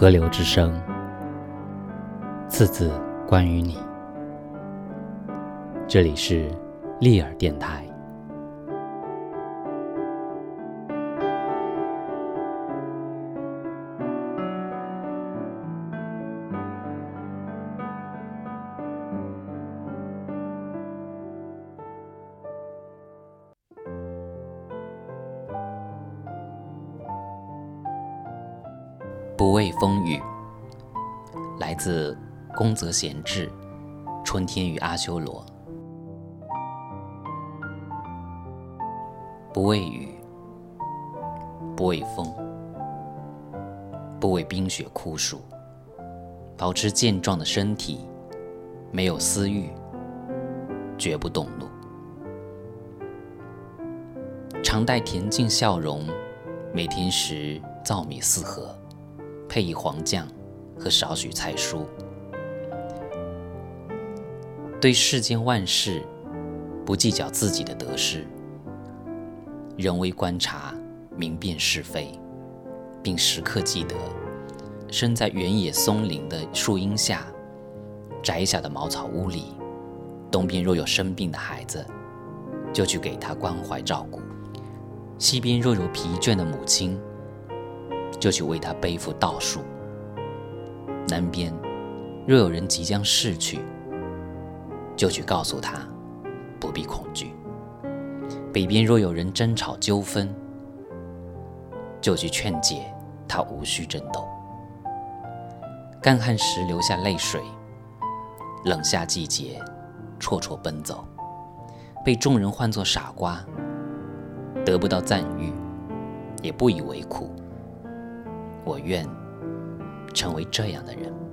河流之声，次字关于你。这里是利尔电台。不畏风雨，来自宫泽贤治，《春天与阿修罗》。不畏雨，不畏风，不畏冰雪酷暑，保持健壮的身体，没有私欲，绝不动怒，常带恬静笑容，每天食糙米四合。配以黄酱和少许菜蔬，对世间万事不计较自己的得失，人为观察，明辨是非，并时刻记得，身在原野松林的树荫下，窄小的茅草屋里，东边若有生病的孩子，就去给他关怀照顾；西边若有疲倦的母亲。就去为他背负道术。南边，若有人即将逝去，就去告诉他，不必恐惧。北边若有人争吵纠纷，就去劝解他无需争斗。干旱时流下泪水，冷夏季节绰绰奔走，被众人唤作傻瓜，得不到赞誉，也不以为苦。我愿成为这样的人。